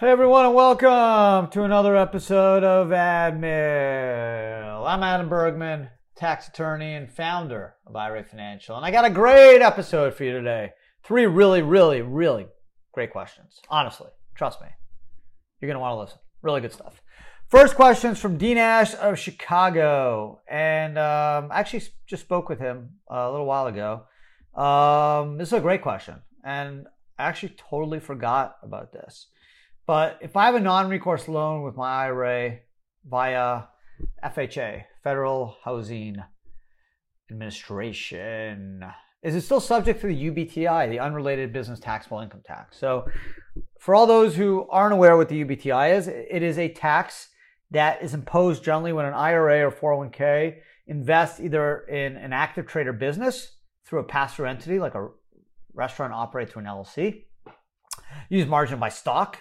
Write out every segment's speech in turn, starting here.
Hey everyone, and welcome to another episode of AdMail. I'm Adam Bergman, tax attorney and founder of IRA Financial, and I got a great episode for you today. Three really, really, really great questions. Honestly, trust me, you're gonna want to listen. Really good stuff. First question is from Dean Ash of Chicago, and um, I actually just spoke with him a little while ago. Um, this is a great question, and I actually totally forgot about this. But if I have a non-recourse loan with my IRA via FHA, Federal Housing Administration, is it still subject to the UBTI, the unrelated business taxable income tax? So, for all those who aren't aware what the UBTI is, it is a tax that is imposed generally when an IRA or 401k invests either in an active trader business through a pass-through entity like a restaurant operates through an LLC, use margin by stock,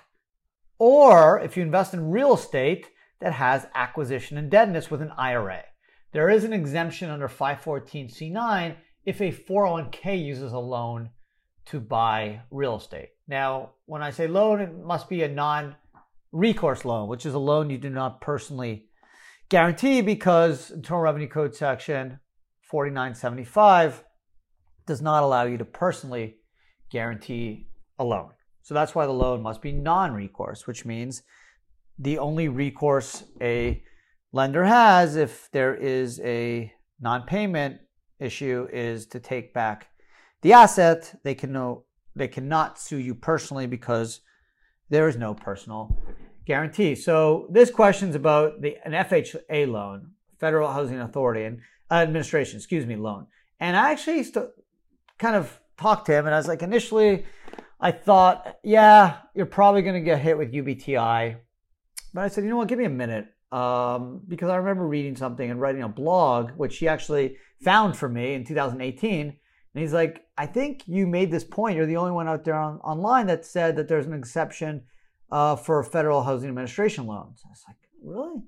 or if you invest in real estate that has acquisition indebtedness with an IRA. There is an exemption under 514c9 if a 401k uses a loan to buy real estate. Now, when I say loan, it must be a non recourse loan, which is a loan you do not personally guarantee because Internal Revenue Code section 4975 does not allow you to personally guarantee a loan. So that's why the loan must be non recourse, which means the only recourse a lender has if there is a non payment issue is to take back the asset. They can no, they cannot sue you personally because there is no personal guarantee. So this question is about the an FHA loan, Federal Housing Authority and uh, Administration, excuse me, loan. And I actually st- kind of talked to him, and I was like, initially, I thought, yeah, you're probably going to get hit with UBTI. But I said, you know what, give me a minute. Um, because I remember reading something and writing a blog, which he actually found for me in 2018. And he's like, I think you made this point. You're the only one out there on, online that said that there's an exception uh, for federal housing administration loans. I was like, really?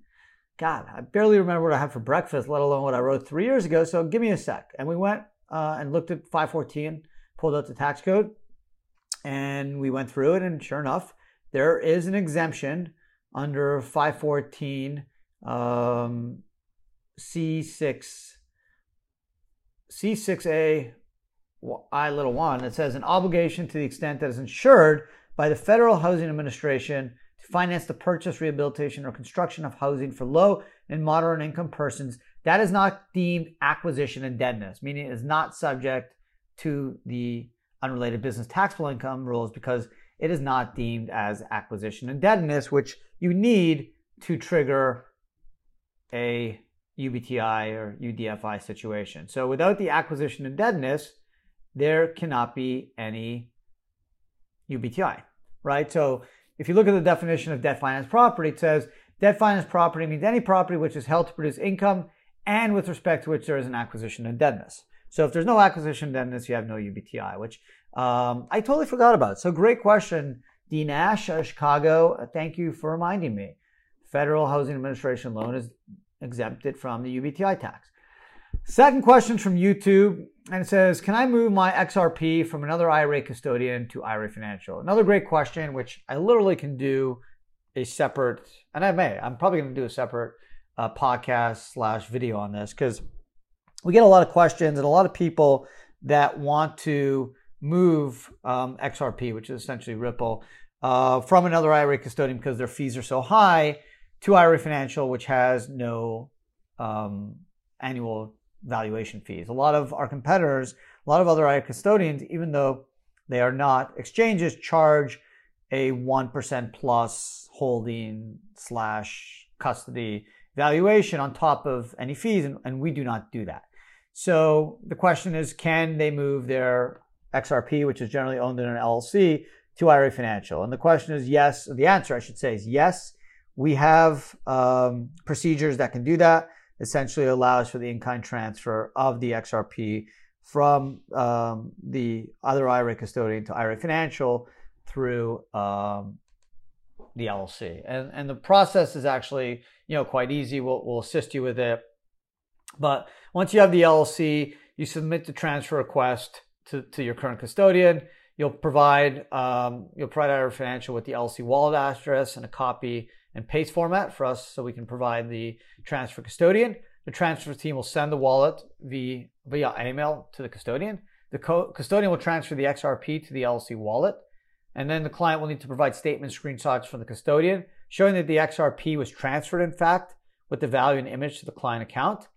God, I barely remember what I had for breakfast, let alone what I wrote three years ago. So give me a sec. And we went uh, and looked at 514, pulled out the tax code, and we went through it. And sure enough, there is an exemption under 514 um, C6 C6A I little one that says an obligation to the extent that is insured by the Federal Housing Administration to finance the purchase, rehabilitation, or construction of housing for low and moderate income persons that is not deemed acquisition indebtedness, meaning it is not subject to the unrelated business taxable income rules because it is not deemed as acquisition indebtedness, which you need to trigger a UBTI or UDFI situation. So without the acquisition indebtedness, there cannot be any UBTI, right? So if you look at the definition of debt finance property, it says debt finance property means any property which is held to produce income and with respect to which there is an acquisition indebtedness. So if there's no acquisition indebtedness, you have no UBTI, which um, I totally forgot about. So great question, Dean Ash, uh, Chicago. Uh, thank you for reminding me. Federal Housing Administration loan is exempted from the UBTI tax. Second question from YouTube, and it says, "Can I move my XRP from another IRA custodian to IRA Financial?" Another great question, which I literally can do a separate, and I may. I'm probably going to do a separate uh, podcast slash video on this because we get a lot of questions and a lot of people that want to move um, XRP, which is essentially Ripple, uh, from another IRA custodian because their fees are so high to IRA Financial, which has no um, annual valuation fees. A lot of our competitors, a lot of other IRA custodians, even though they are not exchanges, charge a 1% plus holding slash custody valuation on top of any fees, and, and we do not do that. So the question is, can they move their XRP, which is generally owned in an LLC, to IRA Financial? And the question is yes. The answer, I should say, is yes. We have um, procedures that can do that. essentially allows for the in-kind transfer of the XRP from um, the other IRA custodian to IRA Financial through um, the LLC. And, and the process is actually, you know, quite easy. We'll, we'll assist you with it. But once you have the LLC, you submit the transfer request to, to your current custodian. You'll provide um, you'll provide IRA Financial with the LLC wallet address and a copy and paste format for us so we can provide the transfer custodian. The transfer team will send the wallet via, via email to the custodian. The co- custodian will transfer the XRP to the LLC wallet. And then the client will need to provide statement screenshots from the custodian showing that the XRP was transferred, in fact, with the value and image to the client account.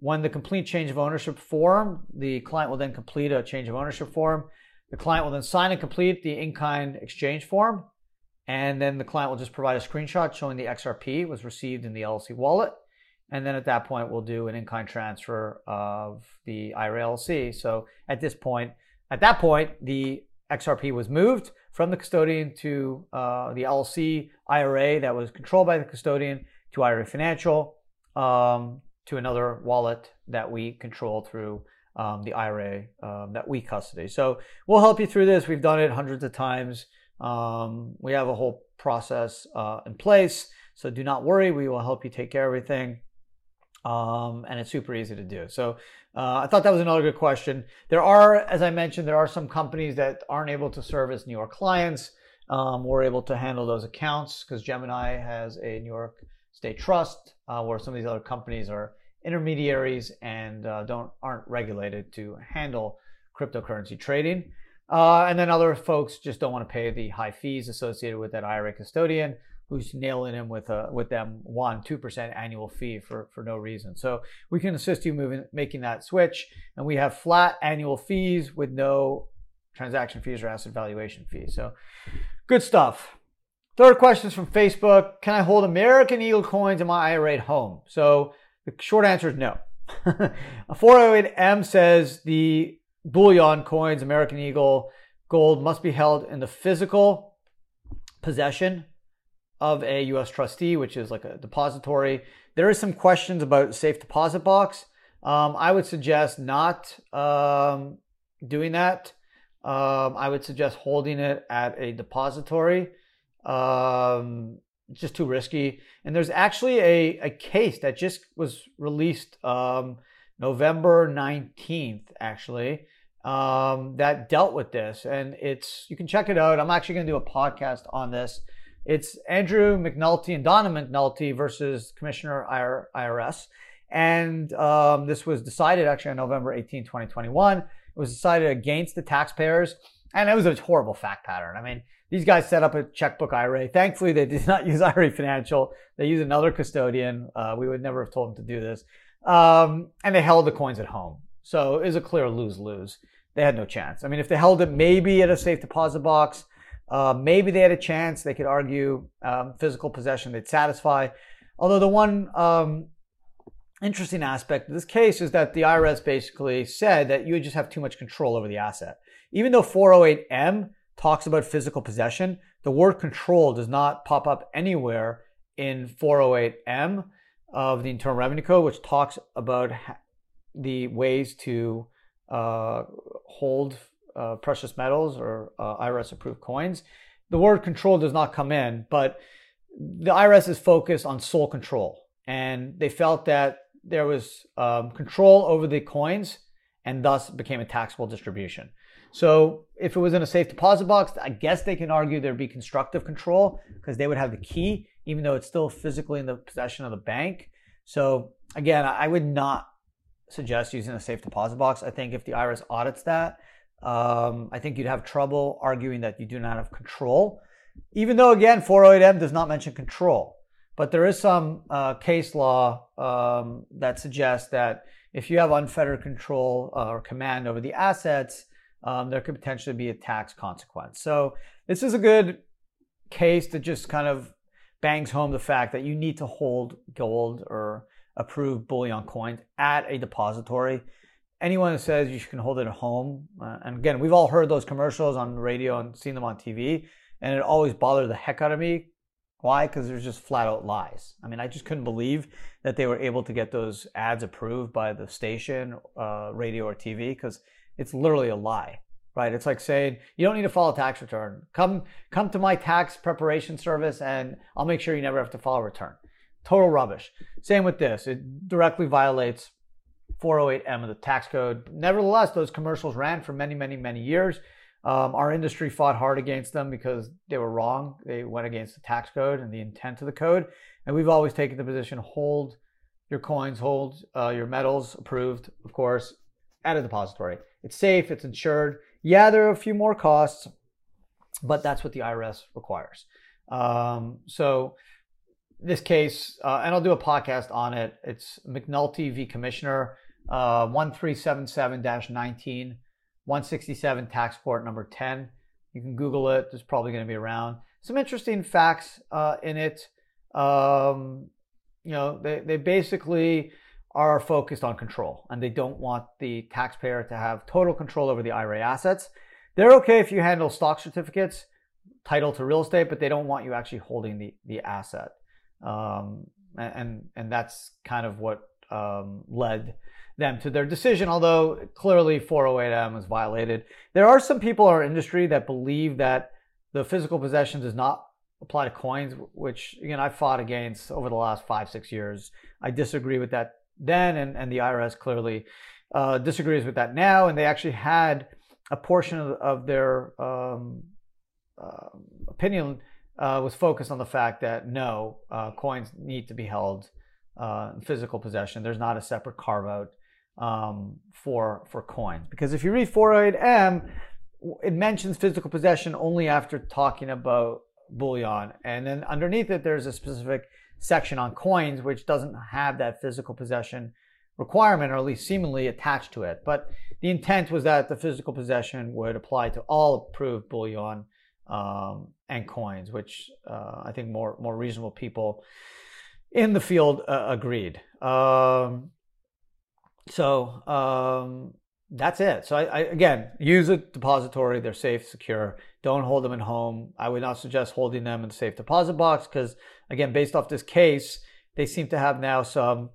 When the complete change of ownership form, the client will then complete a change of ownership form. The client will then sign and complete the in kind exchange form. And then the client will just provide a screenshot showing the XRP was received in the LLC wallet. And then at that point, we'll do an in kind transfer of the IRA LLC. So at this point, at that point, the XRP was moved from the custodian to uh, the LLC IRA that was controlled by the custodian to IRA Financial um, to another wallet that we control through um, the IRA um, that we custody. So we'll help you through this. We've done it hundreds of times. Um, we have a whole process uh, in place. So do not worry. We will help you take care of everything. Um, and it's super easy to do. So uh, I thought that was another good question. There are, as I mentioned, there are some companies that aren't able to service New York clients. Um, we're able to handle those accounts because Gemini has a New York State Trust, uh, where some of these other companies are intermediaries and uh, don't aren't regulated to handle cryptocurrency trading. Uh, and then other folks just don't want to pay the high fees associated with that IRA custodian who's nailing him with a with them one two percent annual fee for for no reason. So we can assist you moving making that switch, and we have flat annual fees with no transaction fees or asset valuation fees. So good stuff. Third question is from Facebook. Can I hold American Eagle coins in my IRA at home? So the short answer is no. a 408M says the bullion coins, American Eagle gold, must be held in the physical possession of a U.S. trustee, which is like a depository. There is some questions about safe deposit box. Um, I would suggest not um, doing that. Um, I would suggest holding it at a depository. Um, just too risky. And there's actually a, a case that just was released um, November 19th, actually, um, that dealt with this. And it's, you can check it out. I'm actually going to do a podcast on this. It's Andrew McNulty and Donna McNulty versus Commissioner IRS. And um, this was decided actually on November 18, 2021. It was decided against the taxpayers. And it was a horrible fact pattern. I mean, these guys set up a checkbook IRA. Thankfully, they did not use IRA Financial. They used another custodian. Uh, we would never have told them to do this. Um, and they held the coins at home. So it was a clear lose lose. They had no chance. I mean, if they held it maybe at a safe deposit box, uh, maybe they had a chance. They could argue um, physical possession they'd satisfy. Although the one um, interesting aspect of this case is that the IRS basically said that you would just have too much control over the asset. Even though 408M talks about physical possession, the word control does not pop up anywhere in 408M of the Internal Revenue Code, which talks about the ways to uh, hold uh, precious metals or uh, IRS approved coins. The word control does not come in, but the IRS is focused on sole control. And they felt that there was um, control over the coins and thus became a taxable distribution. So if it was in a safe deposit box, I guess they can argue there'd be constructive control because they would have the key, even though it's still physically in the possession of the bank. So again, I would not suggest using a safe deposit box. I think if the IRS audits that, um, I think you'd have trouble arguing that you do not have control, even though, again, 408M does not mention control. But there is some uh, case law um, that suggests that if you have unfettered control uh, or command over the assets, um, there could potentially be a tax consequence. So this is a good case that just kind of bangs home the fact that you need to hold gold or approved bullion coins at a depository anyone who says you can hold it at home, uh, and again, we've all heard those commercials on radio and seen them on TV, and it always bothered the heck out of me Why? Because there's just flat out lies. I mean, I just couldn't believe that they were able to get those ads approved by the station, uh, radio, or TV, because it's literally a lie, right? It's like saying you don't need to file a tax return. Come, come to my tax preparation service, and I'll make sure you never have to file a return. Total rubbish. Same with this. It directly violates 408M of the tax code. Nevertheless, those commercials ran for many, many, many years. Um, our industry fought hard against them because they were wrong. They went against the tax code and the intent of the code. And we've always taken the position hold your coins, hold uh, your metals, approved, of course, at a depository. It's safe, it's insured. Yeah, there are a few more costs, but that's what the IRS requires. Um, so, this case, uh, and I'll do a podcast on it. It's McNulty v. Commissioner uh, 1377 19 167 tax court number 10. You can Google it. There's probably going to be around. Some interesting facts uh, in it. Um, you know, they, they basically are focused on control and they don't want the taxpayer to have total control over the IRA assets. They're okay if you handle stock certificates, title to real estate, but they don't want you actually holding the, the asset. Um, and, and that's kind of what um, led them to their decision, although clearly 408M was violated. There are some people in our industry that believe that the physical possession does not apply to coins, which again I've fought against over the last five, six years. I disagree with that then, and, and the IRS clearly uh, disagrees with that now, and they actually had a portion of, of their um, uh, opinion uh, was focused on the fact that no, uh, coins need to be held uh, in physical possession. There's not a separate carve out um, for for coins. Because if you read 408M, it mentions physical possession only after talking about bullion, and then underneath it there's a specific section on coins which doesn't have that physical possession requirement, or at least seemingly attached to it. But the intent was that the physical possession would apply to all approved bullion um, and coins, which uh, I think more more reasonable people in the field uh, agreed. Um, so um, that's it. So I, I, again use a depository. They're safe, secure. Don't hold them at home. I would not suggest holding them in the safe deposit box because again, based off this case, they seem to have now some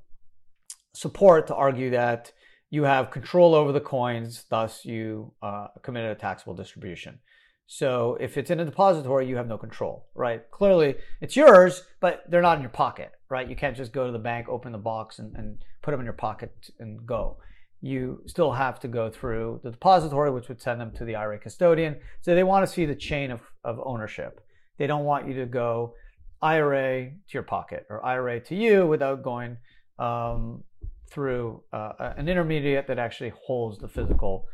support to argue that you have control over the coins, thus you uh, committed a taxable distribution. So if it's in a depository, you have no control, right? Clearly, it's yours, but they're not in your pocket, right? You can't just go to the bank, open the box, and, and put them in your pocket and go. You still have to go through the depository, which would send them to the IRA custodian. So they want to see the chain of, of ownership. They don't want you to go IRA to your pocket or IRA to you without going um, through uh, an intermediate that actually holds the physical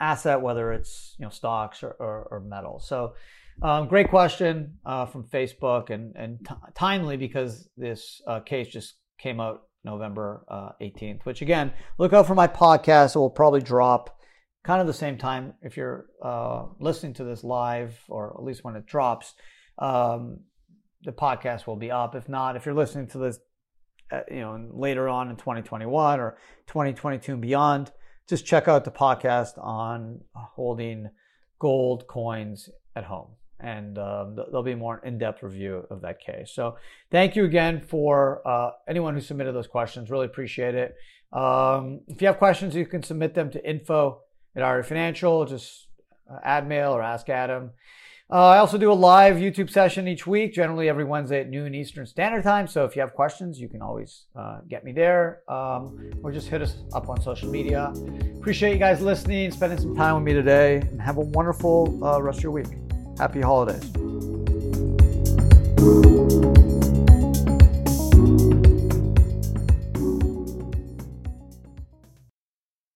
asset, whether it's you know stocks or, or, or metal. So, um, great question uh, from Facebook and and t- timely because this uh, case just came out November uh, 18th. Which again, look out for my podcast. It will probably drop kind of the same time if you're uh, listening to this live, or at least when it drops. Um, the podcast will be up. If not, if you're listening to this, uh, you know, later on in 2021 or 2022 and beyond just check out the podcast on holding gold coins at home. And um, there'll be more in-depth review of that case. So, thank you again for uh, anyone who submitted those questions. Really appreciate it. Um, if you have questions, you can submit them to info at IRA Financial. Just uh, add mail or ask Adam. Uh, I also do a live YouTube session each week, generally every Wednesday at noon Eastern Standard Time. So if you have questions, you can always uh, get me there um, or just hit us up on social media. Appreciate you guys listening, spending some time with me today, and have a wonderful uh, rest of your week. Happy holidays.